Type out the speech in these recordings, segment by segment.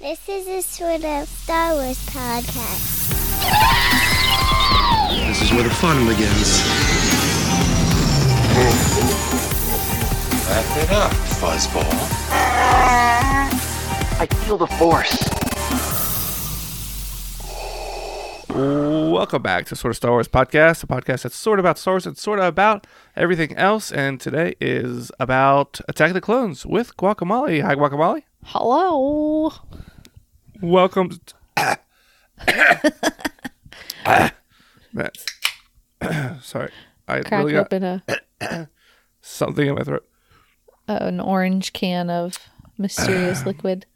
This is a Sorta Star Wars podcast. This is where the fun begins. Wrap it up, fuzzball. I feel the force. Welcome back to Sorta Star Wars Podcast, a podcast that's sort of about Star Wars and sort of about everything else. And today is about Attack of the Clones with Guacamollie. Hi, Guacamollie. Hello. Welcome. To-. Sorry, I Crack really got open a something in my throat. uh, an orange can of mysterious liquid.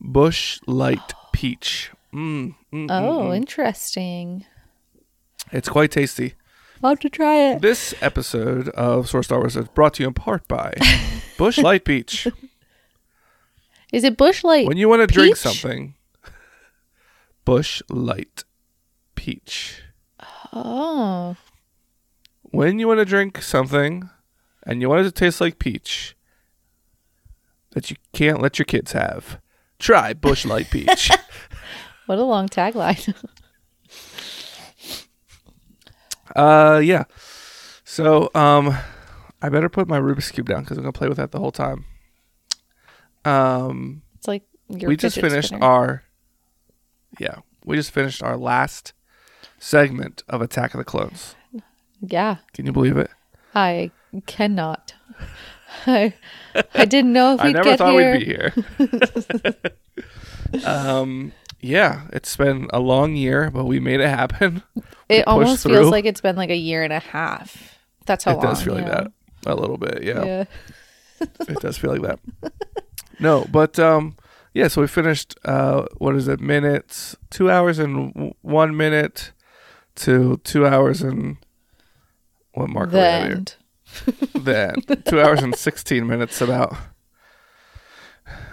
Busch Light Peach. Mm, mm, Oh, interesting. it's quite tasty. I'll to try it. This episode of Sorta Star Wars is brought to you in part by Busch Light Peach. Is it Busch light? when you want to drink peach? something, Busch Light Peach. Oh, When you want to drink something and you want it to taste like peach that you can't let your kids have, try Busch Light Peach. what a long tagline. uh, yeah. So, um, I better put my Rubik's Cube down because I'm going to play with that the whole time. Um, it's like we just finished spinner. our, yeah, we just finished our last segment of Attack of the Clones. Yeah, Can you believe it? I cannot. I, I didn't know if I we'd never get thought here. we'd be here. um, yeah, it's been a long year, but we made it happen. it almost through. feels like it's been like a year and a half. That's how it long. does feel like that a little bit. Yeah, Yeah. it does feel like that. No, but um, yeah. So we finished. Uh, what is it? Minutes? Two hours and w- one minute to two hours and what mark are we The end. then two hours and 16 minutes about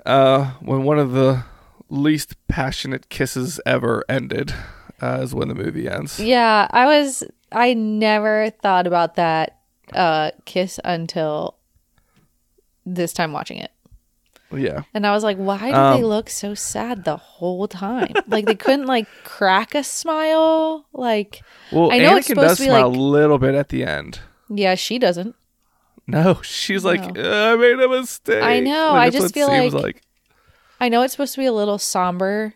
uh when one of the least passionate kisses ever ended uh, is when the movie ends Yeah, I was. I never thought about that uh, kiss until this time watching it, yeah and I was like, "Why do they Um, look so sad the whole time? like they couldn't like crack a smile. Like, well I know Anakin it's supposed does to be smile like- a little bit at the end yeah, she doesn't. no she's like No. "Uh, i made a mistake I know, Like, I just feel seems like- I know it's supposed to be a little somber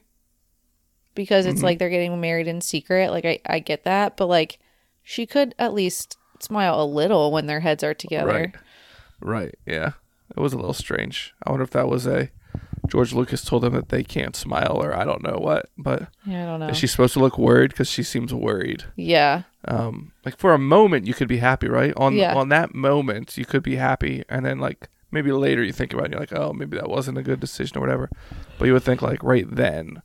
because Mm-hmm. it's like they're getting married in secret. Like I, I get that, but like she could at least smile a little when their heads are together. right right yeah it was a little strange i wonder if that was a george lucas told them that they can't smile or i don't know what but Yeah, I don't know. is she supposed to look worried because she seems worried yeah. um like for a moment you could be happy right on Yeah. on that moment you could be happy and then like maybe later you think about it and you're like oh maybe that wasn't a good decision or whatever but you would think like right then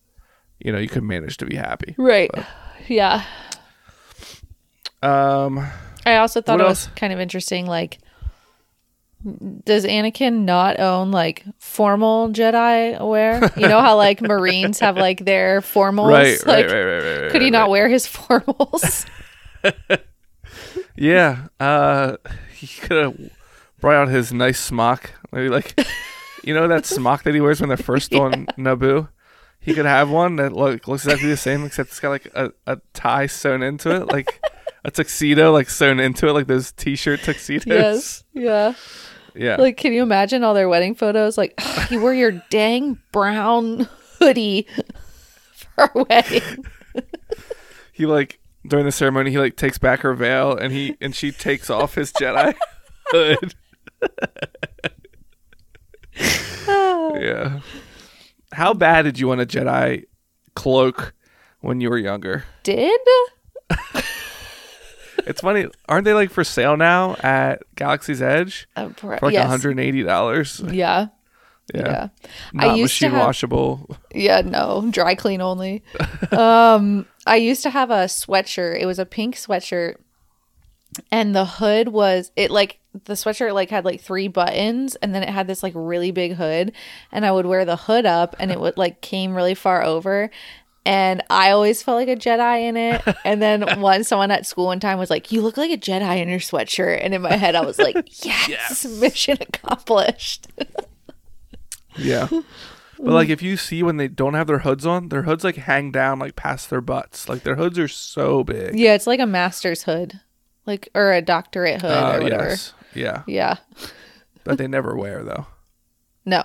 you know you could manage to be happy Right. Yeah. um I also thought it was kind of interesting. Like, does Anakin not own like formal Jedi wear? You know how like Marines have like their formals. right, like, right right right right could he not wear his formals? yeah uh he could have brought out his nice smock maybe like you know that smock that he wears when they're first on naboo he could have one that look, looks exactly the same except it's got like a, a tie sewn into it like a tuxedo like sewn into it like those t-shirt tuxedos yes. Yeah. yeah Like, can you imagine all their wedding photos? Like, "Ugh, you wore your dang brown hoodie for our wedding. he like during the ceremony he like takes back her veil and he and she takes off his jedi hood yeah how bad did you want a jedi cloak when you were younger Did? It's funny aren't they like for sale now at galaxy's edge Uh, for like yes. $180 Yeah. yeah, Yeah. I not used to have- washable Yeah, no, dry clean only. um, I used to have a sweatshirt. It was a pink sweatshirt, and the hood was it like the sweatshirt like had like three buttons, and then it had this like really big hood, and I would wear the hood up, and it would like came really far over. And I always felt like a Jedi in it. And then one someone at school one time was like, "You look like a Jedi in your sweatshirt." And in my head, I was like, "Yes, mission accomplished." Yeah. But like if you see when they don't have their hoods on, their hoods like hang down like past their butts. Like their hoods are so big. Yeah, it's like a master's hood, like or a doctorate hood Uh, or whatever. yes. Yeah. Yeah. That they never wear though. No,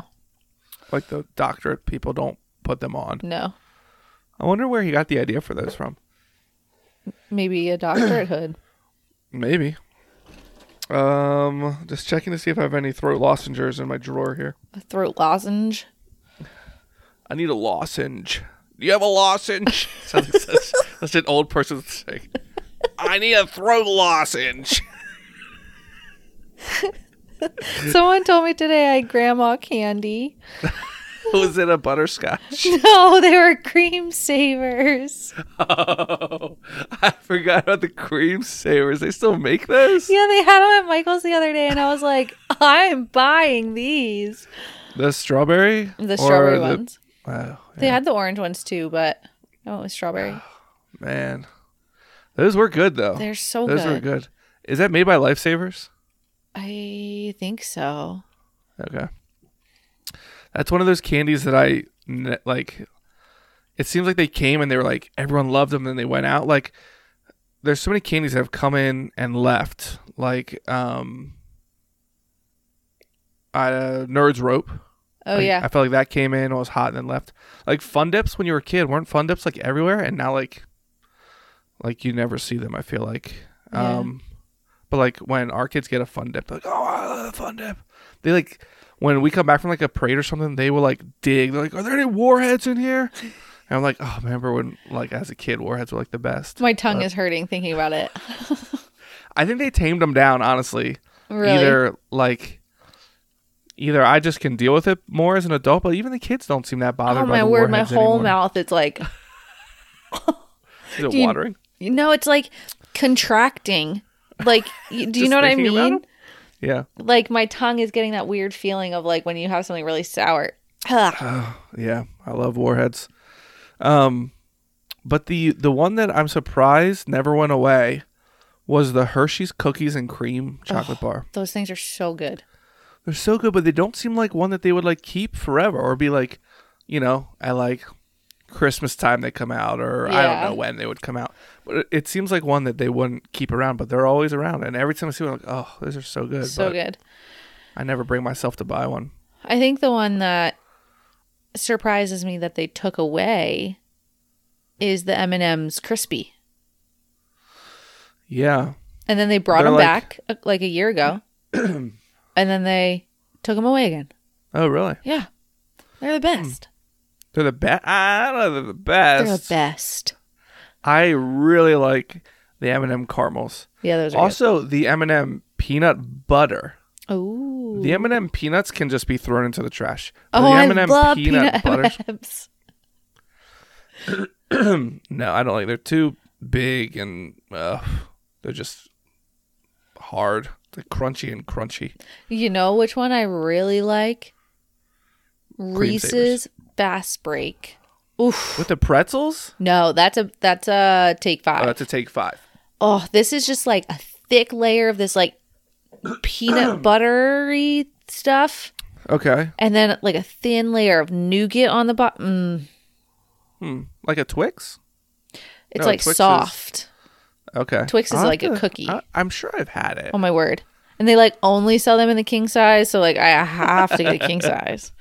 Like the doctorate people don't put them on. no. I wonder where he got the idea for those from. Maybe a doctorate hood. Maybe. Um, just checking to see if I have any throat lozenges in my drawer here. A throat lozenge. I need a lozenge. Do you have a lozenge? Sounds like such, such an old person thing. I need a throat lozenge. Someone told me today I had grandma candy. Was it a butterscotch? No, they were cream savers. Oh, I forgot about the cream savers. They still make those? Yeah, they had them at Michael's the other day, and I was like, I'm buying these. The strawberry? The strawberry the- ones. Oh, They had the orange ones too, but oh, it was strawberry. man. Those were good, though. They're so those good. were good. Is that made by Lifesavers? I think so. Okay. That's one of those candies that I like. It seems like they came and they were like everyone loved them, and then they went out. Like, there's so many candies that have come in and left. Like, um, uh, Nerds Rope. Oh Like, yeah, I felt like that came in, was hot, and then left. Like Fun Dips when you were a kid, weren't Fun Dips like everywhere, and now like, like you never see them. I feel like, Yeah. um, but like when our kids get a Fun Dip, they're like, oh, I love a Fun Dip. They like when we come back from like a parade or something, they will like dig. They're like, are there any warheads in here? And I'm like, oh, remember when like as a kid, warheads were like the best. my tongue is hurting thinking about it. I think they tamed them down, honestly. Really? Either like. Either I just can deal with it more as an adult, but even the kids don't seem that bothered oh my word, my whole anymore. mouth it's like Is it you- watering? you know, it's like contracting. Like, do you know what I mean? Yeah. Like my tongue is getting that weird feeling of like when you have something really sour. Ugh. Yeah. I love warheads. Um but the the one that I'm surprised never went away was the Hershey's cookies and cream chocolate bar. Those things are so good. They're so good, but they don't seem like one that they would like keep forever or be like, you know, I like Christmas time they come out or I don't know when they would come out. But it, seems like one that they wouldn't keep around, but they're always around. And every time I see one, I'm like, oh, those are so good. So but good. I never bring myself to buy one. I think the one that surprises me that they took away is the M&M's crispy. Yeah. And then they brought They're them like- back uh, like a year ago. and then they took them away again. Oh, really? Yeah. They're the best. They're the best. I don't know. They're the best. They're the best. I really like the M&M and caramels. Yeah, those are Also, the M&M peanut butter. Oh, The M&M peanuts can just be thrown into the trash. Oh, the I M&M love peanut butters. M&Ms. No, I don't like. They're too big and uh, they're just hard. They're crunchy and crunchy. You know which one I really like? Reese's Fast Break. Oof. With the pretzels, No, that's a that's a take oh, five. that's a take five. Oh, this is just like a thick layer of this like peanut buttery stuff, Okay, and then like a thin layer of nougat on the bottom. Mm, hmm. like a Twix. it's No, like Twix is- soft. Okay, Twix is I'll have like a to- cookie. I, I'm sure I've had it. Oh my word! And they like only sell them in the king size, so like I have to get a king size.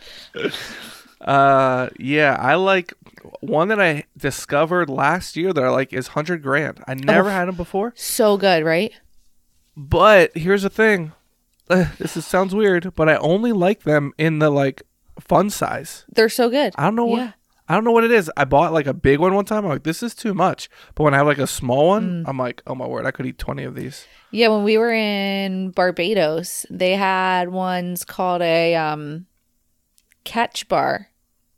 Uh, yeah, I like one that I discovered last year that I like is hundred grand. I never Oh. had them before, So good, right? but here's the thing. Ugh, this is, sounds weird, but I only like them in the like fun size. They're so good. I don't know what Yeah. I don't know what it is. I bought like a big one one time. I'm like, this is too much. But when I have like a small Mm. one, I'm like, oh my word, I could eat twenty of these. Yeah, when we were in Barbados, they had ones called a um catch bar.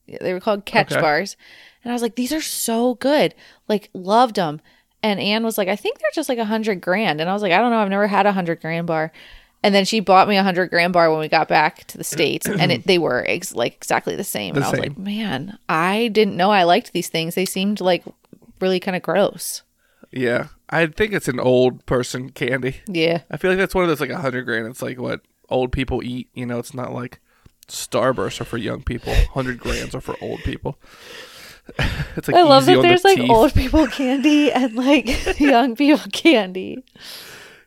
They were called catch Okay. bars. And I was like, these are so good. Like, loved them. And Anne was like, I think they're just like a hundred grand. And I was like, I don't know. I've never had a hundred grand bar. And then she bought me a hundred grand bar when we got back to the States. and it, they were ex- like exactly the same. The and I was same. like, man, I didn't know I liked these things. They seemed like really kind of gross. Yeah, I think it's an old person candy. Yeah. I feel like that's one of those like a hundred grand. It's like what old people eat. You know, it's not like Starbursts are for young people. Hundred grams are for old people. it's like I love that on the there's like teeth. old people candy and like young people candy.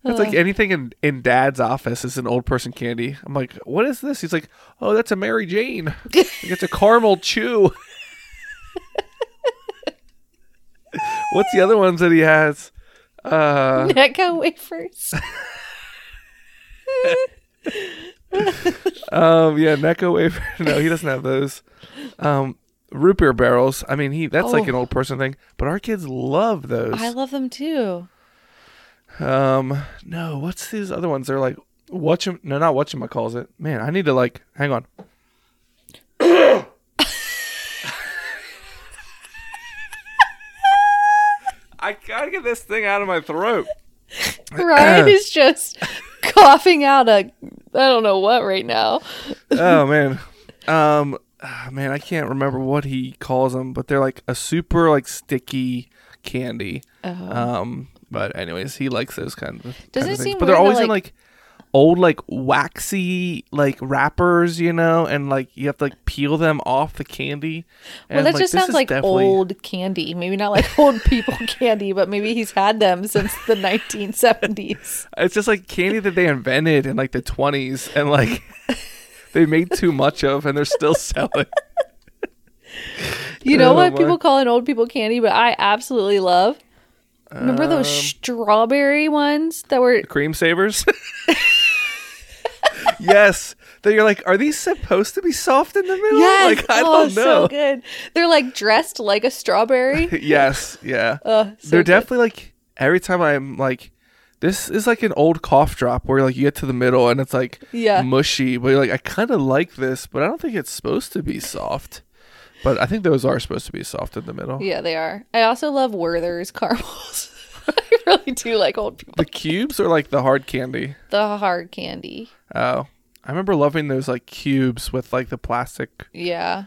It's like anything in, in dad's office is an old person candy. I'm like, what is this? He's like, oh, that's a Mary Jane. Like, it's a caramel chew. What's the other ones that he has? Uh, Necco wafers. Um, yeah, Necco wafer. no, he doesn't have those. Um, root beer barrels. I mean, he that's like Oh. an old person thing, but our kids love those. I love them too. Um, no, what's these other ones? They're like watch him. No, not watch him. I calls it. Man, I need to like. Hang on. I gotta get this thing out of my throat. Ryan is just coughing out a I don't know what right now. Oh man, um, ah, man, I can't remember what he calls them, but they're like a super like sticky candy. Um, but anyways, he likes those kinds of. Does kind it of things. seem But they're to, always in like- like old like waxy like wrappers, you know, and like you have to like peel them off the candy. Well, that like, just sounds like definitely- old candy. Maybe not like old people candy, but maybe he's had them since the 1970s. It's just like candy that they invented in like the twenties, and like they made too much of, and they're still selling. You know Oh, what people call an old people candy, but I absolutely love? Remember those Um, strawberry ones that were cream savers. yes, that you're like, are these supposed to be soft in the middle? Yes, like I oh, don't know. so good. They're like dressed like a strawberry. yes, yeah, Oh, so they're good. definitely like every time I'm like. This is like an old cough drop where like you get to the middle and it's like Yeah. mushy, but you're like, I kind of like this, but I don't think it's supposed to be soft. But I think those are supposed to be soft in the middle. Yeah, they are. I also love Werther's caramels. I really do like old people. The cubes are like the hard candy. The hard candy. Oh, I remember loving those like cubes with like the plastic Yeah.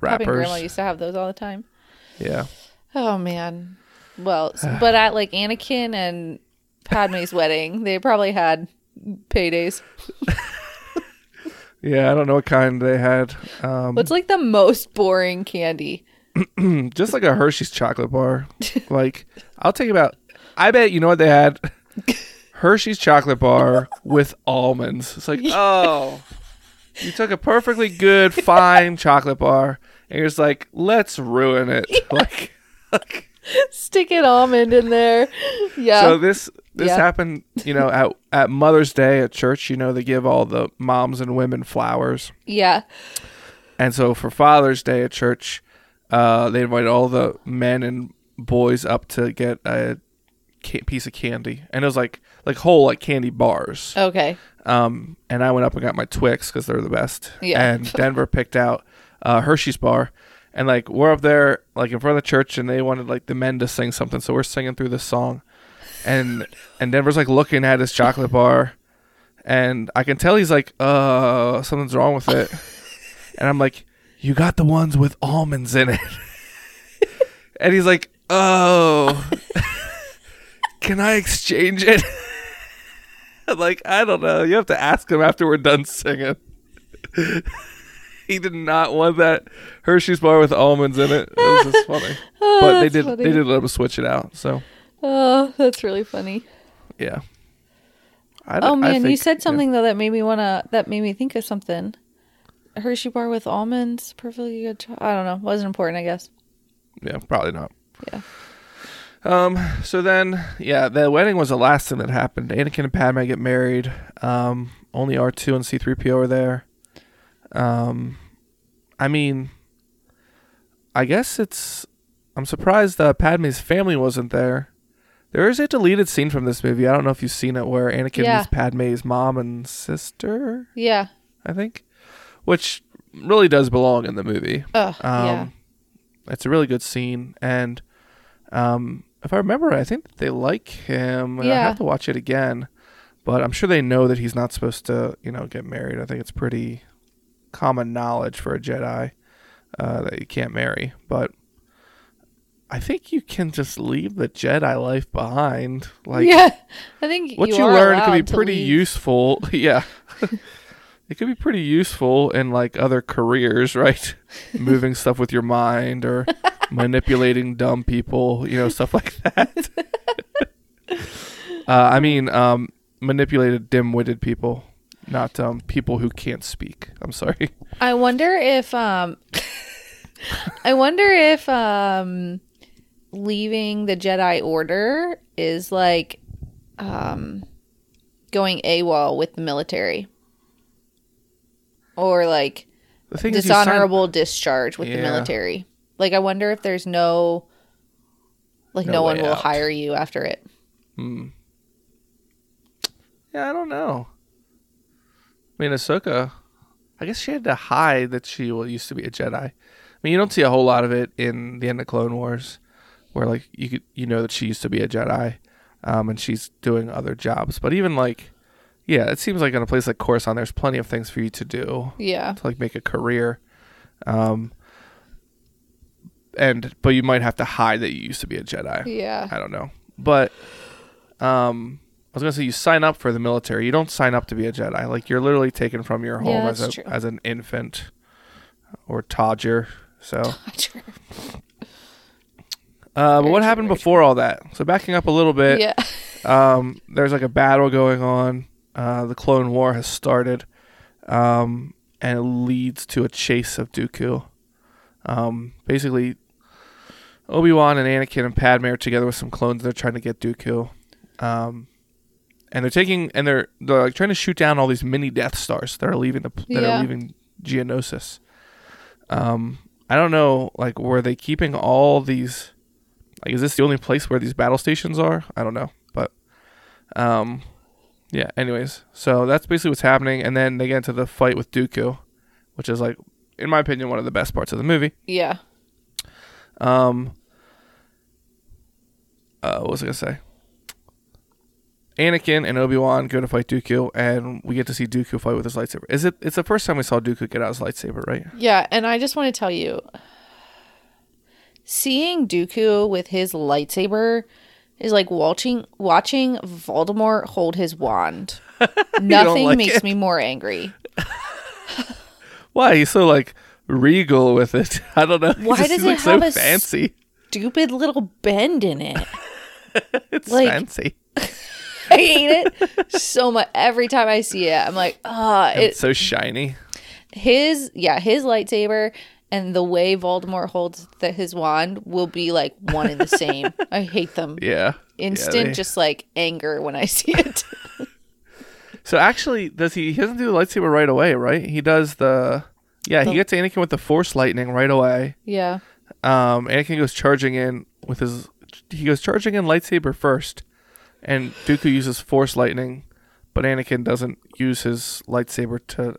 Wrappers. grandma used to have those all the time. Yeah. Oh man. Well, but at like Anakin and Padme's wedding, they probably had paydays. Yeah, I don't know what kind they had. Um, What's like the most boring candy? just like a Hershey's chocolate bar. like, I'll take about. I bet you know what they had. Hershey's chocolate bar with almonds. It's like, oh, you took a perfectly good, fine chocolate bar, and you're just like, let's ruin it. Like, Stick an almond in there. Yeah. so this this happened, you know, at at Mother's Day at church. You know, they give all the moms and women flowers. yeah. And so for Father's Day at church, uh, they invited all the men and boys up to get a ca- piece of candy, and it was like like whole like candy bars. Okay. Um, and I went up and got my Twix because they're the best. Yeah. And Denver picked out uh, Hershey's bar, and like we're up there like in front of the church, and they wanted like the men to sing something, so we're singing through this song, and and Denver's like looking at his chocolate bar, and I can tell he's like, uh, something's wrong with it, and I'm like, you got the ones with almonds in it, and he's like, oh, can I exchange it? I'm like, I don't know. You have to ask him after we're done singing. he did not want that Hershey's bar with almonds in it. It was just funny. but they did funny. they did let him switch it out. So Oh, that's really funny. yeah. I, Oh man, you think- said yeah. something though that made me wanna that made me think of something. A Hershey bar with almonds, perfectly good. Cho- I don't know. Wasn't important, I guess. Yeah, probably not. Yeah. Um. So then, yeah, the wedding was the last thing that happened. Anakin and Padme get married. Um. Only R two and C three PO are there. Um. I mean, I guess it's. I'm surprised uh, Padme's family wasn't there. There is a deleted scene from this movie. I don't know if you've seen it, where Anakin Yeah. meets Padme's mom and sister. Yeah. I think, which really does belong in the movie. Oh, Um, yeah. It's a really good scene, and um, if I remember, I think they like him. and I have to watch it again, but I'm sure they know that he's not supposed to, you know, get married. I think it's pretty common knowledge for a Jedi uh, that you can't marry, but. I think you can just leave the Jedi life behind. Like yeah. I think what you, you, learn can be pretty leave. useful. yeah. it could be pretty useful in like other careers, right? Moving stuff with your mind or manipulating dumb people, you know, stuff like that. uh, I mean, um, manipulated dim-witted people, not um, people who can't speak. I'm sorry. I wonder if um I wonder if um leaving the Jedi Order is like um going AWOL with the military. Or like The thing is, you sign- dishonorable discharge with the military. Like I wonder if there's no like no, No one will out. hire you after it. Yeah, I don't know. I mean, Ahsoka, I guess she had to hide that she well, used to be a Jedi. I mean, you don't see a whole lot of it in the end of Clone Wars, where like you could you know that she used to be a Jedi, um, and she's doing other jobs. But even like, yeah, it seems like in a place like Coruscant, there's plenty of things for you to do Yeah. to like make a career. Um, and but you might have to hide that you used to be a Jedi. Yeah. I don't know. But um I was gonna say you sign up for the military. You don't sign up to be a Jedi. Like you're literally taken from your home Yeah, as a true. as an infant or todger. So uh, but what happened before all that? So backing up a little bit, yeah. um, there's like a battle going on. Uh, the Clone War has started, um, and it leads to a chase of Dooku. Um, basically, Obi Wan and Anakin and Padme are together with some clones. They're trying to get Dooku, um, and they're taking and they're they're like trying to shoot down all these mini Death Stars that are leaving the that Yeah. are leaving Geonosis. Um, I don't know, like, were they keeping all these? Like, is this the only place where these battle stations are? I don't know, but um, yeah. Anyways, so that's basically what's happening, and then they get into the fight with Dooku, which is like, in my opinion, one of the best parts of the movie. Yeah. Um, uh, what was I gonna say? Anakin and Obi Wan go to fight Dooku, and we get to see Dooku fight with his lightsaber. Is it? It's the first time we saw Dooku get out his lightsaber, right? Yeah, and I just want to tell you seeing Dooku with his lightsaber is like watching watching Voldemort hold his wand. Nothing like makes it? me more angry. Why he's so like regal with it? I don't know. Why does it have so a fancy? Stupid little bend in it. It's like- fancy. I hate it so much. Every time I see it, I'm like, ah, it, It's so shiny. his yeah, his lightsaber and the way Voldemort holds the, his wand will be like one and the same. I hate them. Yeah. Instant, Yeah, they- just like anger when I see it. So actually, does he? He doesn't do the lightsaber right away, right? He does the. Yeah, he gets Anakin with the Force lightning right away. yeah. Um, Anakin goes charging in with his. He goes charging in lightsaber first, and Dooku uses Force lightning, but Anakin doesn't use his lightsaber to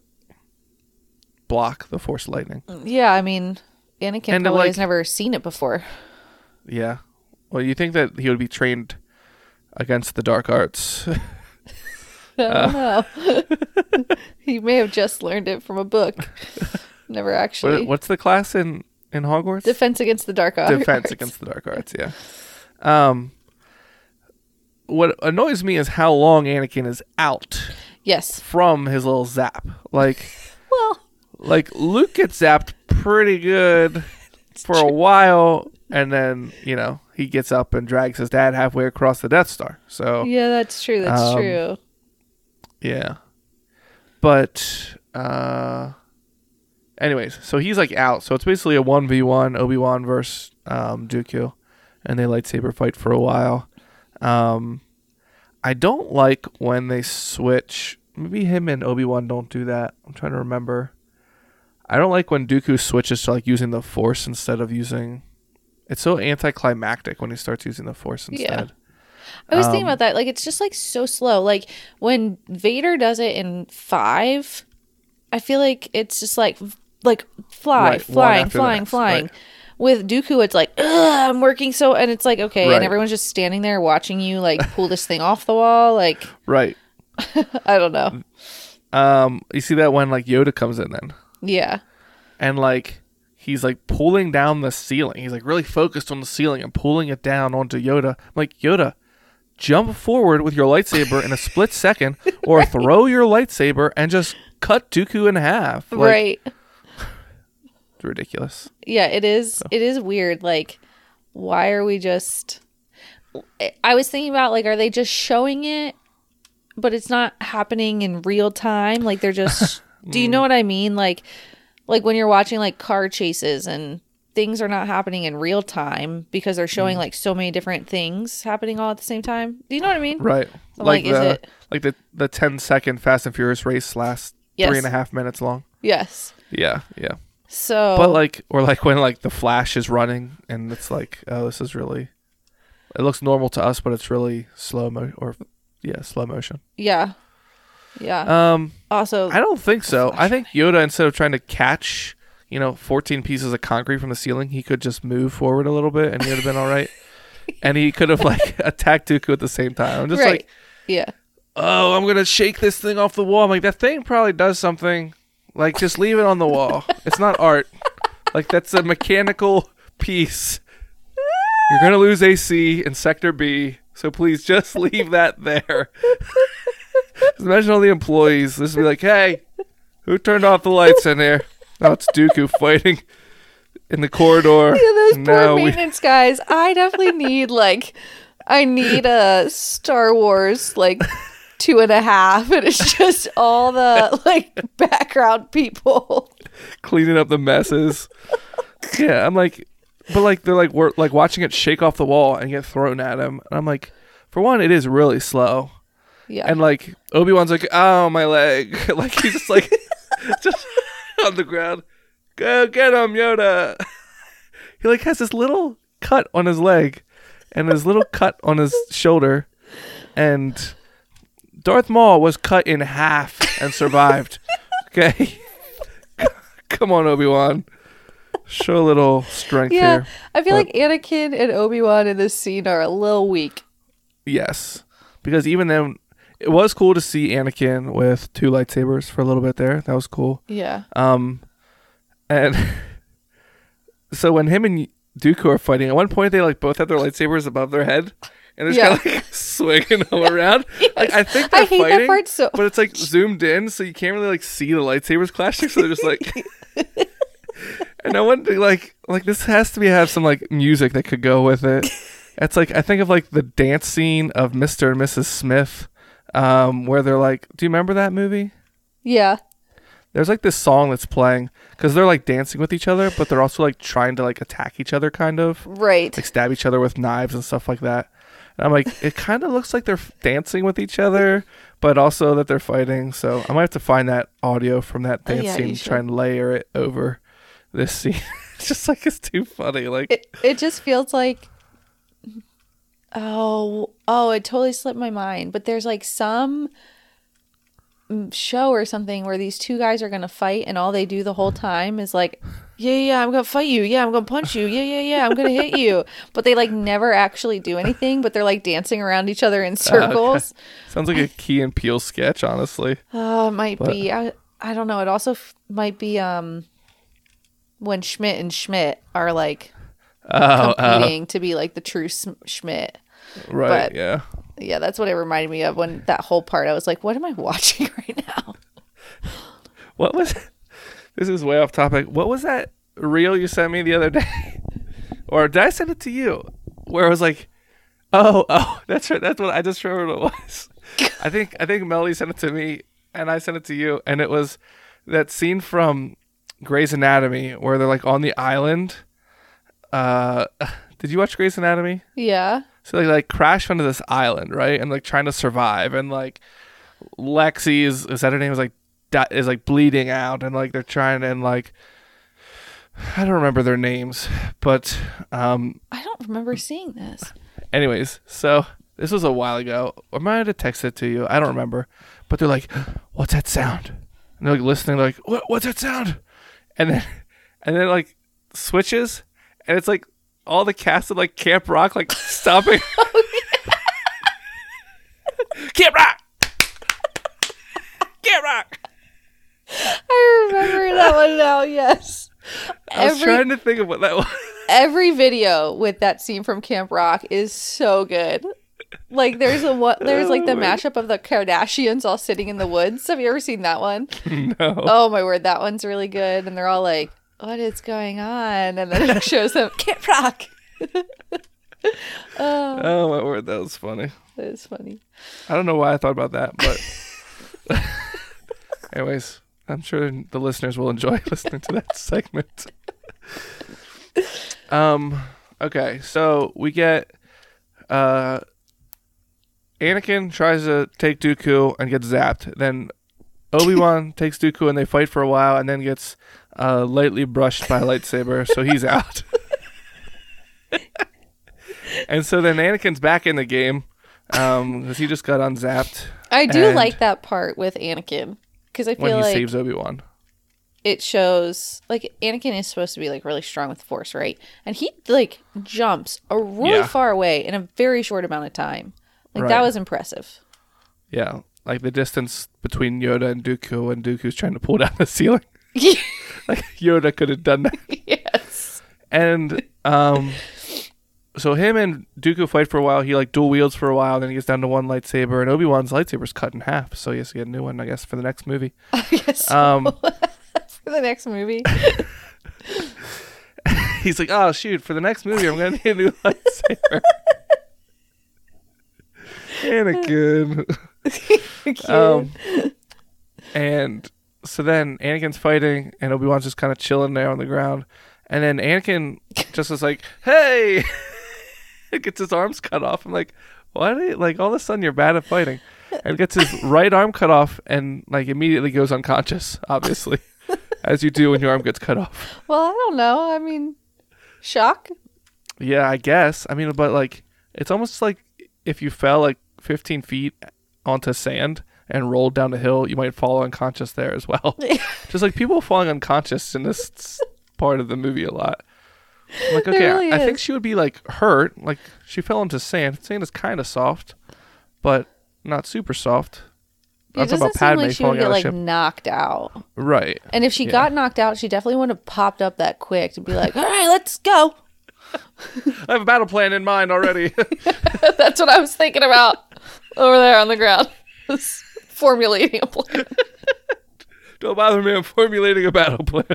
block the Force lightning. Yeah, I mean, Anakin And, probably like- has never seen it before. Yeah. Well, you think that he would be trained against the dark arts? I Uh. don't know. he may have just learned it from a book. Never actually. What, what's the class in in Hogwarts? Defense against the dark arts. defense against the dark arts yeah um what annoys me is how long anakin is out Yes. from his little zap like Well, like luke gets zapped pretty good for a while and then you know he gets up and drags his dad halfway across the death star so yeah, that's true. That's Um, true. Yeah. But uh anyways, so he's like out. So it's basically a 1v1 Obi-Wan versus um Dooku and they lightsaber fight for a while. Um I don't like when they switch. Maybe him and Obi-Wan don't do that. I'm trying to remember. I don't like when Dooku switches to like using the force instead of using it's so anticlimactic when he starts using the force Yeah. instead. I was thinking um, about that. Like, it's just like so slow. Like when Vader does it in five, I feel like it's just like like fly, Right, flying, flying, flying. right. With Dooku, it's like Ugh, I'm working so, and it's like okay, Right. and everyone's just standing there watching you like pull this thing off the wall. Like Right. I don't know. Um you see that when like Yoda comes in then. Yeah, and like he's like pulling down the ceiling. He's like really focused on the ceiling and pulling it down onto Yoda. I'm like Yoda, jump forward with your lightsaber in a split second, or throw your lightsaber and just cut Dooku in half. Like, right. It's ridiculous. Yeah, it is. It is weird. Like, why are we just? I was thinking about like, are they just showing it, but it's not happening in real time? Like they're just. do you know mm. what I mean? Like, like when you're watching like car chases and things are not happening in real time because they're showing mm. like so many different things happening all at the same time. Do you know what I mean? Right. Like like, is the it- like the the 10 second Fast and Furious race lasts Yes. three and a half minutes long. Yes. Yeah, yeah. So, But like, or like when like the Flash is running and it's like, oh, this is really. It looks normal to us, but it's really slow mo or yeah, slow motion. yeah, yeah. Um, also, I don't think so. I think Yoda, instead of trying to catch, you know, 14 pieces of concrete from the ceiling, he could just move forward a little bit and he would have been all right. And he could have like attacked Dooku at the same time. I'm just right. like, yeah. oh, I'm gonna shake this thing off the wall. I'm like, that thing probably does something. Like, just leave it on the wall. It's not art. Like, that's a mechanical piece. You're gonna lose AC in Sector B, so please just leave that there. Imagine all the employees. This would be like, hey, who turned off the lights in here? Oh, it's Dooku fighting in the corridor. Yeah, those poor No, we- maintenance guys. I definitely need like, I need a Star Wars like two and a half, and it's just all the like background people. cleaning up the messes. yeah, I'm like, but like they're like we're like watching it shake off the wall and get thrown at him, and I'm like, for one, it is really slow, Yeah, and like Obi Wan's like, oh my leg, like he's just like just on the ground, go get him, Yoda. he like has this little cut on his leg, and his little cut on his shoulder, and Darth Maul was cut in half and survived. okay. Come on, Obi Wan. Show a little strength yeah. here. I feel but- like Anakin and Obi Wan in this scene are a little weak. Yes, because even then, it was cool to see Anakin with two lightsabers for a little bit there. That was cool. Yeah, Um, and so when him and Dooku are fighting, at one point they like both have their lightsabers above their head, and they're Yeah. kind of like swinging them around. Like I think they're I hate fighting, that part so. but it's like zoomed in, so you can't really like see the lightsabers clashing. So they're just like, and I wonder, like, like this has to be have some like music that could go with it. It's like I think of like the dance scene of Mister and Mrs. Smith, um, where they're like, do you remember that movie? Yeah, There's like this song that's playing because they're like dancing with each other, but they're also like trying to like attack each other, kind of right. like stab each other with knives and stuff like that. And I'm like, it kind of looks like they're dancing with each other, but also that they're fighting. So I might have to find that audio from that Oh, dance yeah, scene, and try and layer it over this scene. it's just like it's too funny. Like, It it just feels like. Oh, oh! It totally slipped my mind. But there's like some show or something where these two guys are gonna fight, and all they do the whole time is like, "Yeah, yeah, I'm gonna fight you. Yeah, I'm gonna punch you. Yeah, yeah, yeah, I'm gonna hit you." But they like never actually do anything. But they're like dancing around each other in circles. sounds like a Key and Peele sketch, honestly. Oh, it might But- be. I I don't know. It also f- might be um when Schmidt and Schmidt are like Oh, uh, oh, competing to be like the true Schmidt. right, but- yeah. Yeah, that's what it reminded me of when that whole part. I was like, what am I watching right now? What was? This is way off topic. What was that reel you sent me the other day, or did I send it to you? Where I was like, "Oh, oh, that's right. That's what I just remembered what it was." I think I think Melody sent it to me, and I sent it to you, and it was that scene from Grey's Anatomy where they're like on the island. Uh, did you watch Grey's Anatomy? Yeah. So they like crash onto this island, right? And like trying to survive, and like Lexie is is that her name is like di- is like bleeding out, and like they're trying to and like I don't remember their names, but um, I don't remember seeing this. anyways, so this was a while ago. I might have texted it to you. I don't remember, but they're like, "What's that sound?" And they're like listening, like, "What? What's that sound?" And then and then like switches, and it's like all the cast of like Camp Rock like stopping. Oh, Camp Rock. Camp Rock. I remember that one now. Yes. I was Every trying to think of what that was. every video with that scene from Camp Rock is so good. Like there's a what there's like the Oh mashup of the Kardashians all sitting in the woods. Have you ever seen that one? no. Oh my word, that one's really good. And they're all like, "What is going on?" And then it shows them Kid Rock. oh, Oh my word, that was funny. that is funny. I don't know why I thought about that, but anyways, I'm sure the listeners will enjoy listening to that segment. um okay, so we get uh Anakin tries to take Dooku and gets zapped. Then Obi-Wan takes Dooku and they fight for a while and then gets uh lightly brushed by a lightsaber, so he's out. and so then Anakin's back in the game um cuz he just got unzapped I do like that part with Anakin because I feel when he like saves Obi-Wan. it shows like Anakin is supposed to be like really strong with the Force, right? And he like jumps a really Yeah. far away in a very short amount of time. Like Right. that was impressive. Yeah, like the distance between Yoda and Dooku and Dooku's trying to pull down the ceiling. Like Yoda could have done that. yes. And um so him and Dooku fight for a while. He like dual wields for a while, then he gets down to one lightsaber and Obi-Wan's lightsaber's cut in half. So he has to get a new one, I guess, for the next movie. yes. Um For the next movie. he's like, "Oh shoot, for the next movie I'm going to need a new lightsaber." Anakin. Um, and so then Anakin's fighting, and Obi Wan's just kind of chilling there on the ground. And then Anakin just was like, "Hey!" It gets his arms cut off. I'm like, "What? Like all of a sudden you're bad at fighting?" And gets his right arm cut off, and like immediately goes unconscious. Obviously, as you do when your arm gets cut off. well, I don't know. I mean, shock. Yeah, I guess. I mean, but like, it's almost like if you fell like 15 feet onto sand and rolled down a hill, you might fall unconscious there as well. Just like people falling unconscious in this part of the movie a lot. I'm like, okay, really I think she would be like hurt. Like she fell into sand. Sand is kind of soft, but not super soft. It doesn't seem like she would get like knocked out. Right. And if she Yeah. got knocked out, she definitely wouldn't have popped up that quick to be like, "All right, let's go." I have a battle plan in mind already. That's what I was thinking about over there on the ground. Formulating a plan. Don't bother me. I'm formulating a battle plan.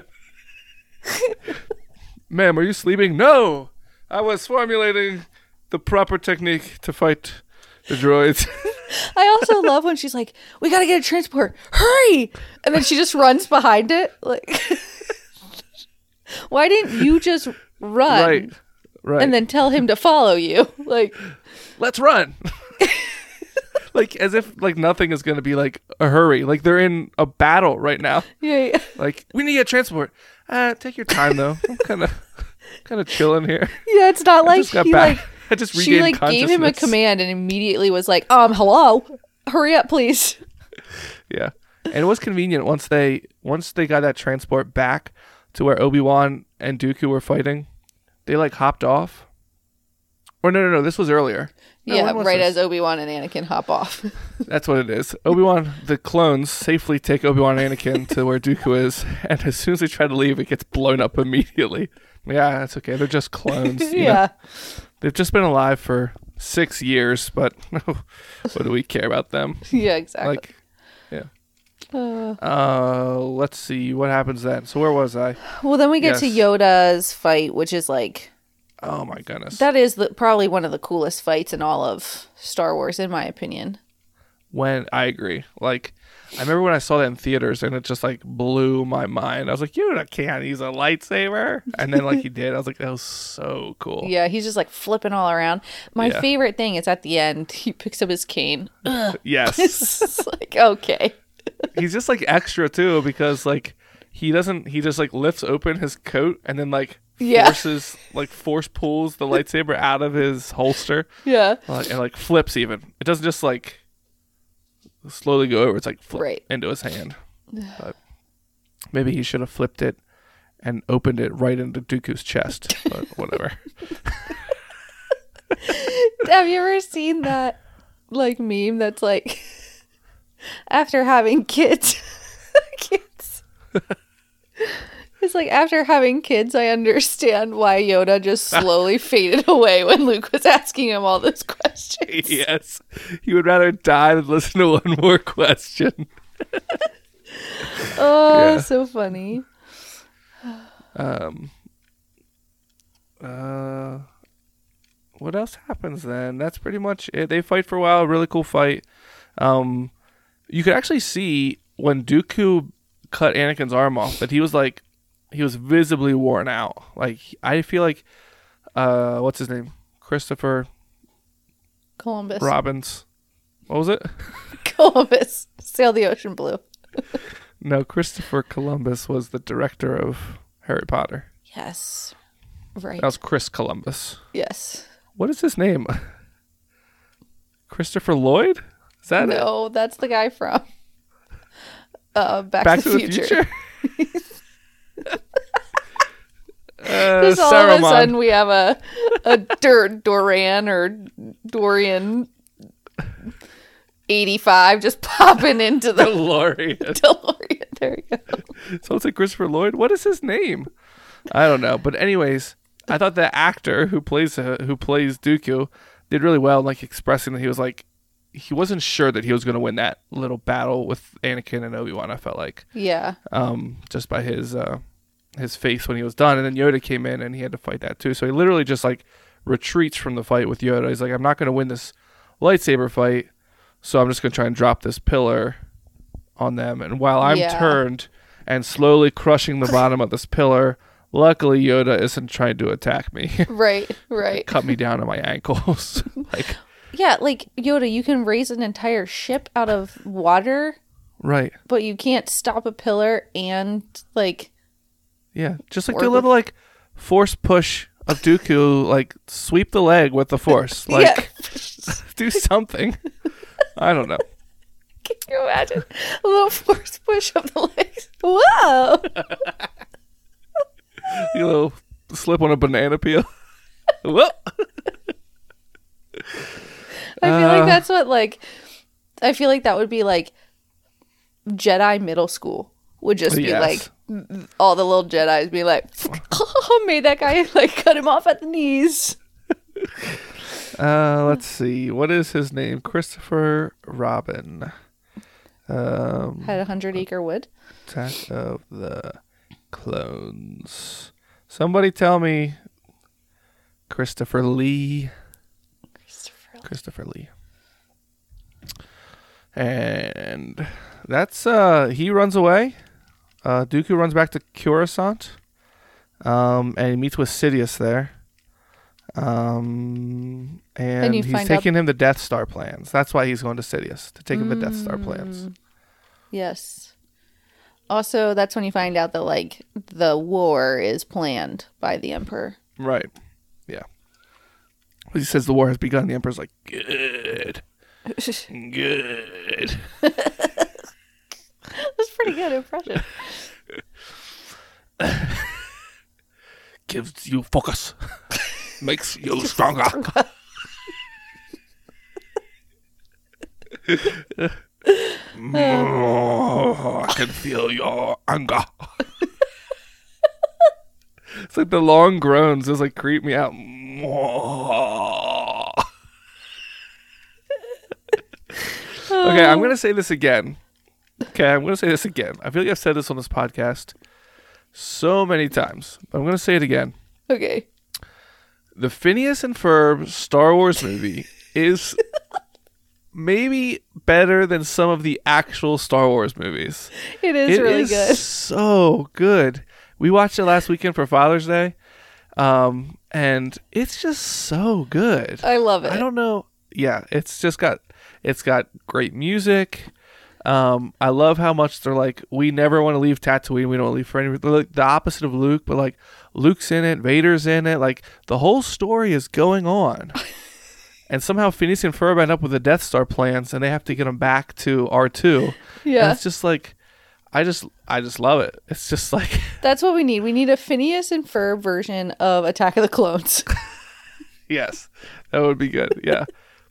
Ma'am, are you sleeping? No, I was formulating the proper technique to fight the droids. I also love when she's like, "We gotta get a transport, hurry!" And then she just runs behind it. Like, why didn't you just run right, right. and then tell him to follow you? Like, let's run. Like as if like nothing is gonna be like a hurry. Like they're in a battle right now. yeah, yeah. Like we need a transport. Uh, take your time though. I'm kind of kind of chilling here. Yeah, it's not like just got he back. like I just she like gave him a command and immediately was like, "Um, hello, hurry up, please." Yeah, and it was convenient once they once they got that transport back to where Obi Wan and Dooku were fighting. They like hopped off. Or no, no, no. This was earlier. No, yeah, was right this? as Obi Wan and Anakin hop off. That's what it is. Obi Wan, the clones safely take Obi Wan and Anakin to where Dooku is, and as soon as they try to leave, it gets blown up immediately. Yeah, that's okay. They're just clones. you know? yeah, they've just been alive for six years, but what do we care about them? yeah, exactly. Like, yeah. Uh, Uh, let's see what happens then. So where was I? well, then we get to. Yoda's fight, which is like Oh my goodness. that is the, probably one of the coolest fights in all of Star Wars, in my opinion. when I agree. Like I remember when I saw that in theaters and it just like blew my mind. I was like, "You can't use a lightsaber. And then like he did. I was like, that was so cool. Yeah, he's just like flipping all around. My Yeah. favorite thing is at the end, he picks up his cane. Yes. it's like, okay. He's just like extra too because like he doesn't he just like lifts open his coat and then like Yeah. forces like force pulls the lightsaber out of his holster Yeah. like, and like flips even. It doesn't just like slowly go over. It's like flip Right. into his hand. But maybe he should have flipped it and opened it right into Dooku's chest. But whatever. Have you ever seen that like meme that's like after having kids kids It's like after having kids, I understand why Yoda just slowly faded away when Luke was asking him all those questions. yes, he would rather die than listen to one more question. Oh, Yeah. so funny. Um. Uh. What else happens then? That's pretty much it. They fight for a while. Really cool fight. Um, you could actually see when Dooku cut Anakin's arm off that he was like, he was visibly worn out. Like I feel like, uh, what's his name? Christopher Columbus. Robbins. What was it? Columbus. Sail the ocean blue. No, Christopher Columbus was the director of Harry Potter. Yes. Right. That was Chris Columbus. yes. What is his name? Christopher Lloyd? Is that it? No, that's the guy from uh, Back, Back to the Future. Uh, Just all of a sudden we have a a Dur- Doran or Dorian eighty five just popping into the DeLorean. DeLorean. There you go. So it's like Christopher Lloyd. What is his name? I don't know. But anyways, I thought the actor who plays uh, who plays Dooku did really well, like expressing that he was like he wasn't sure that he was going to win that little battle with Anakin and Obi Wan. I felt like Yeah. um, just by his uh, his face when he was done, and then Yoda came in and he had to fight that too. So he literally just like retreats from the fight with Yoda. He's like, I'm not going to win this lightsaber fight, so I'm just going to try and drop this pillar on them. And while I'm Yeah. turned and slowly crushing the bottom of this pillar, luckily Yoda isn't trying to attack me, Right. Right. cut me down to my ankles. like, Yeah, like Yoda, you can raise an entire ship out of water, right. but you can't stop a pillar and like Yeah, just like Or a little like force push of Dooku, like sweep the leg with the force, like yeah. do something. I don't know. Can you imagine a little force push of the legs? Whoa! You little slip on a banana peel. Whoop. I feel Uh, like that's what like I feel like that would be like Jedi middle school would just be like all the little Jedi's be like made that guy like cut him off at the knees. Uh, let's see. What is his name? Christopher Robin. Um, Had a hundred acre wood. Attack of the Clones. Somebody tell me Christopher Lee. Christopher Lee. And that's uh he runs away. Uh Dooku runs back to Coruscant. Um and he meets with Sidious there. Um and, he's find out- taking him the Death Star plans. That's why he's going to Sidious to take him the Death Star plans. Yes. Also, that's when you find out that like the war is planned by the emperor. Right. Yeah. He says the war has begun. The Emperor's like, good. Good. That's pretty good impression. Gives you focus. Makes you stronger. Oh, I can feel your anger. it's like the long groans just like creep me out. Okay, I'm gonna say this again. Okay, I'm gonna say this again. I feel like I've said this on this podcast so many times, but I'm gonna say it again. Okay. The Phineas and Ferb Star Wars movie is maybe better than some of the actual Star Wars movies. It is It really is good. So good. We watched it last weekend for Father's Day. Um, and it's just so good. I love it. I don't know. Yeah, it's just got it's got great music. Um, I love how much they're like, we never want to leave Tatooine. We don't leave for any. They're like the opposite of Luke, but like Luke's in it, Vader's in it. Like the whole story is going on, and somehow Phineas and Ferb end up with the Death Star plans, and they have to get them back to R two. Yeah. it's just like, I just, I just love it. It's just like, That's what we need. We need a Phineas and Ferb version of Attack of the Clones. yes, that would be good. Yeah,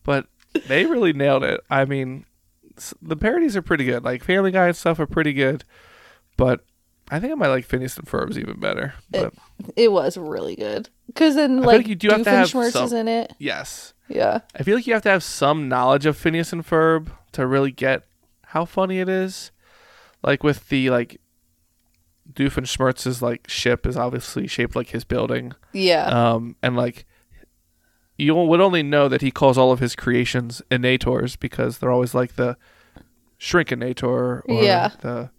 but they really nailed it. I mean, the parodies are pretty good. Like Family Guy and stuff are pretty good, but I think I might like Phineas and Ferb's even better. But It was really good. Because then, like, like you do have to have Doofenshmirtz is in it. yes, Yeah. I feel like you have to have some knowledge of Phineas and Ferb to really get how funny it is. Like with the like Doofenshmirtz's like ship is obviously shaped like his building. Yeah. Um and like you would only know that he calls all of his creations inators because they're always like the shrinkinator or Yeah. the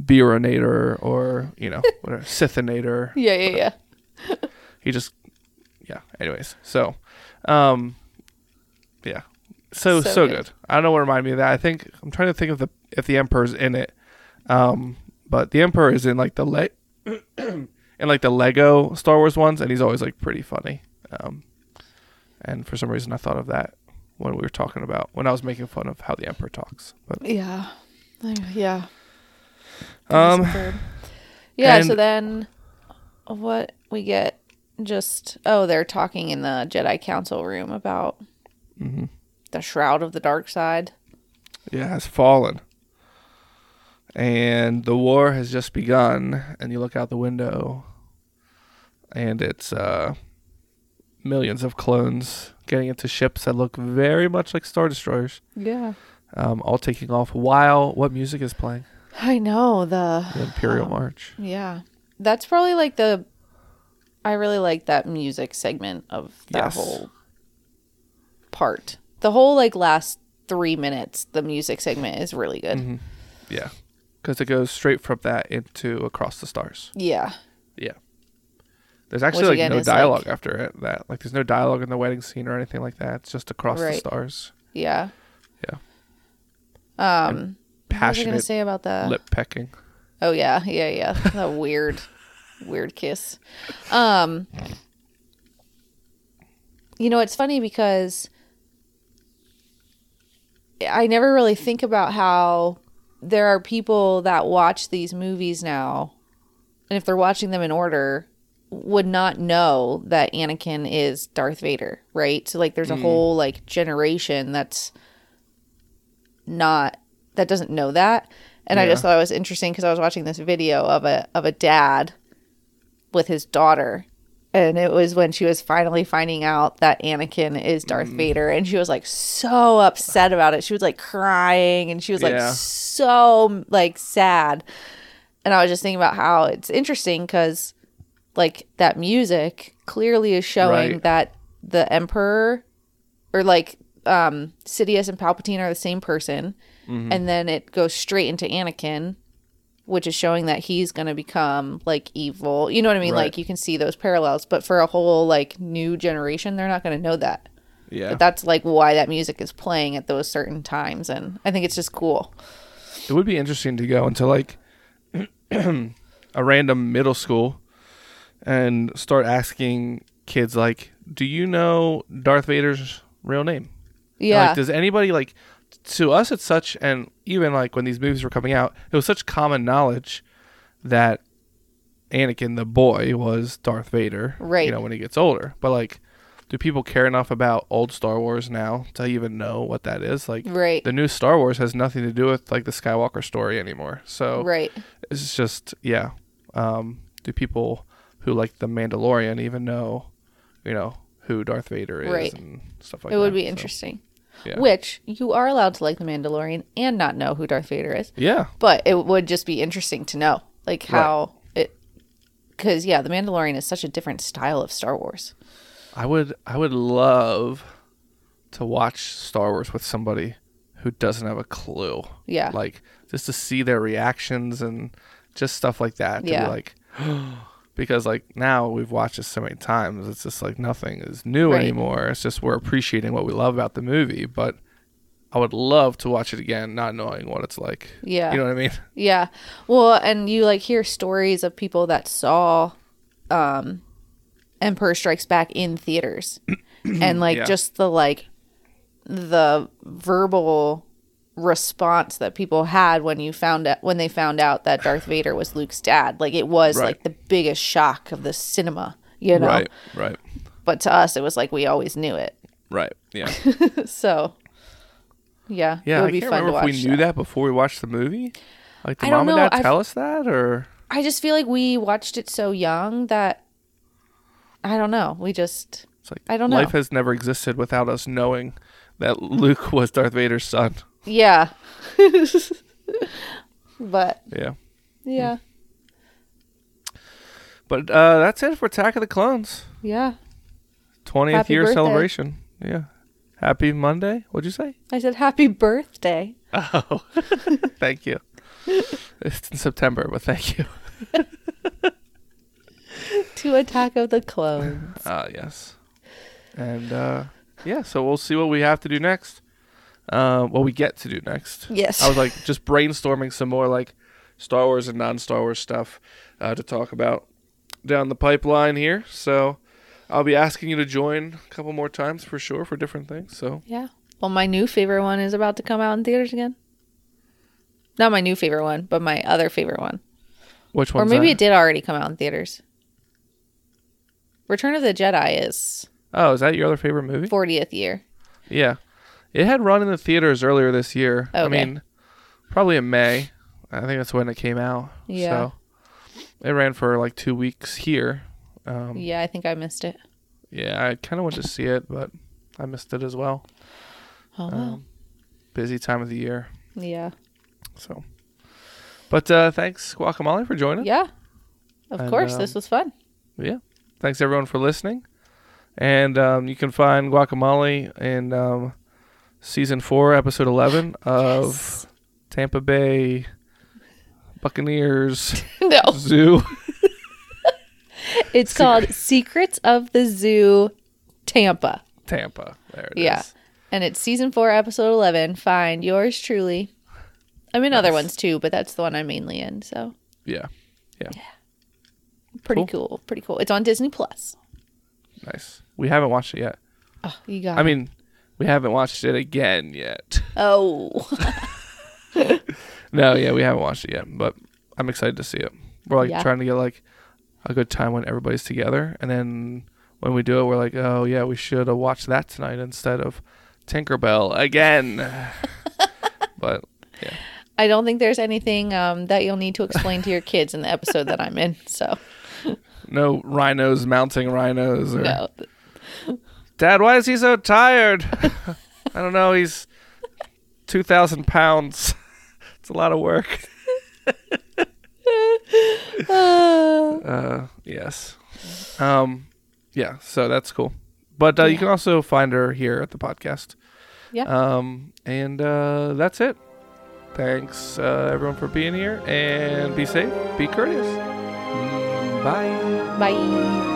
beerinator or you know whatever sithinator yeah, yeah, yeah. he just yeah anyways so um yeah so so, So good. good. i don't know what reminded me of that i think i'm trying to think of the if the emperor's in it um but the emperor is in like the le- in like the lego star wars ones and he's always like pretty funny um and for some reason i thought of that when we were talking about when i was making fun of how the emperor talks but Yeah. Yeah. um Yeah, so then what we get just oh, they're talking in the Jedi Council room about Mm-hmm. the shroud of the dark side. yeah, has fallen. And the war has just begun, and you look out the window, and it's uh, millions of clones getting into ships that look very much like Star Destroyers, Yeah. um, all taking off while what music is playing? I know the The Imperial March. yeah. That's probably like the I really like that music segment of that Yes. whole part. The whole like last 3 minutes the music segment is really good. Mm-hmm. Yeah, because it goes straight from that into Across the Stars. Yeah. There's actually Which like again no is, like- dialogue after it. That like there's no dialogue in the wedding scene or anything like that. It's just across the stars. Yeah. Yeah. Um what was I gonna say about the lip pecking. Oh yeah, yeah, yeah. That weird, weird kiss. Um, you know, it's funny because I never really think about how there are people that watch these movies now, and if they're watching them in order, would not know that Anakin is Darth Vader, right? So like, there's a whole like generation that's not that doesn't know that. And I just thought it was interesting because I was watching this video of a of a dad with his daughter, and it was when she was finally finding out that Anakin is Darth Mm. Vader, and she was like so upset about it. She was like crying, and she was like Yeah. so like sad. And I was just thinking about how it's interesting because like that music clearly is showing Right. that the emperor or like um Sidious and Palpatine are the same person Mm-hmm. and then it goes straight into Anakin which is showing that he's going to become like evil. You know what I mean? Right. Like you can see those parallels, but for a whole like new generation they're not going to know that. Yeah. But that's like why that music is playing at those certain times and I think it's just cool. it would be interesting to go into like a random middle school and start asking kids like, "Do you know Darth Vader's real name?" Yeah. Like, does anybody like? To us, it's such, and even like when these movies were coming out, it was such common knowledge that Anakin, the boy, was Darth Vader. Right. You know, when he gets older, but like. Do people care enough about old Star Wars now to even know what that is? Like, Right. the new Star Wars has nothing to do with like the Skywalker story anymore. So right. it's just yeah. Um, do people who like the Mandalorian even know, you know, who Darth Vader is Right. and stuff like it that? It would be So, interesting. yeah. Which you are allowed to like the Mandalorian and not know who Darth Vader is. yeah, but it would just be interesting to know like how it because yeah the mandalorian is such a different style of star wars I would I would love to watch Star Wars with somebody who doesn't have a clue. Yeah. Like just to see their reactions and just stuff like that. To Yeah. like because like now we've watched this so many times, it's just like nothing is new Right. anymore. It's just we're appreciating what we love about the movie, but I would love to watch it again, not knowing what it's like. Yeah. You know what I mean? yeah well and you like hear stories of people that saw um emperor strikes back in theaters and like Yeah. just the like the verbal response that people had when you found out when they found out that darth vader was luke's dad like it was Right. like the biggest shock of the cinema you know Right, right, but to us it was like we always knew it right. Yeah. so yeah Yeah, it I would be can't fun to watch if we knew that before we watched the movie. Like, did I don't mom and dad I've- tell us that, or I just feel like we watched it so young that I don't know. We just It's like I don't know. Life has never existed without us knowing that Luke was Darth Vader's son. Yeah. but Yeah. yeah. But uh, that's it for Attack of the Clones. Yeah. 20th year birthday. celebration. Yeah. Happy Monday. What'd you say? I said happy birthday. Oh, thank you. It's in September, but thank you. To Attack of the Clones. Ah, yes. And uh, yeah, so we'll see what we have to do next. Uh, what we get to do next. Yes. I was like just brainstorming some more like Star Wars and non-Star Wars stuff uh, to talk about down the pipeline here. So I'll be asking you to join a couple more times for sure for different things. So Yeah. Well, my new favorite one is about to come out in theaters again. Not my new favorite one, but my other favorite one. which one? Or maybe it did already come out in theaters. Return of the Jedi is Oh, is that your other favorite movie? 40th year. Yeah. It had run in the theaters earlier this year. I mean, probably in May. I think that's when it came out. Yeah. So it ran for like two weeks here. Um, Yeah, I think I missed it. yeah, I kind of went to see it, but I missed it as well. Oh, well. Um, busy time of the year. yeah. So, but uh, thanks, Guacamollie, for joining. Yeah. Of And, course, um, this was fun. Yeah. Thanks everyone for listening. And um, you can find Guacamollie and. um, season four, episode eleven of Tampa Bay Buccaneers no, Zoo. it's called Secrets of the Zoo Tampa. Tampa. There it is. Yeah. And it's season four, episode 11. Find yours truly. I'm in other ones too, but that's the one I'm mainly in. So Yeah. Yeah. pretty Cool. cool. Pretty cool. It's on Disney Plus. Nice. We haven't watched it yet. Oh, you got I it. mean, we haven't watched it again yet. Oh. No, yeah, we haven't watched it yet, but I'm excited to see it. We're like Yeah. trying to get like a good time when everybody's together, and then when we do it, we're like, oh yeah, we should have watched that tonight instead of Tinkerbell again. but yeah. I don't think there's anything um, that you'll need to explain to your kids in the episode that I'm in. So, no rhinos mounting rhinos or no. Dad, why is he so tired? I don't know. He's two thousand pounds. it's a lot of work. uh, yes. Um, yeah. So that's cool. But uh, you can also find her here at the podcast. Yeah. Um, and uh, that's it. Thanks uh, everyone for being here, and be safe, be courteous. Mm, Bye. Bye.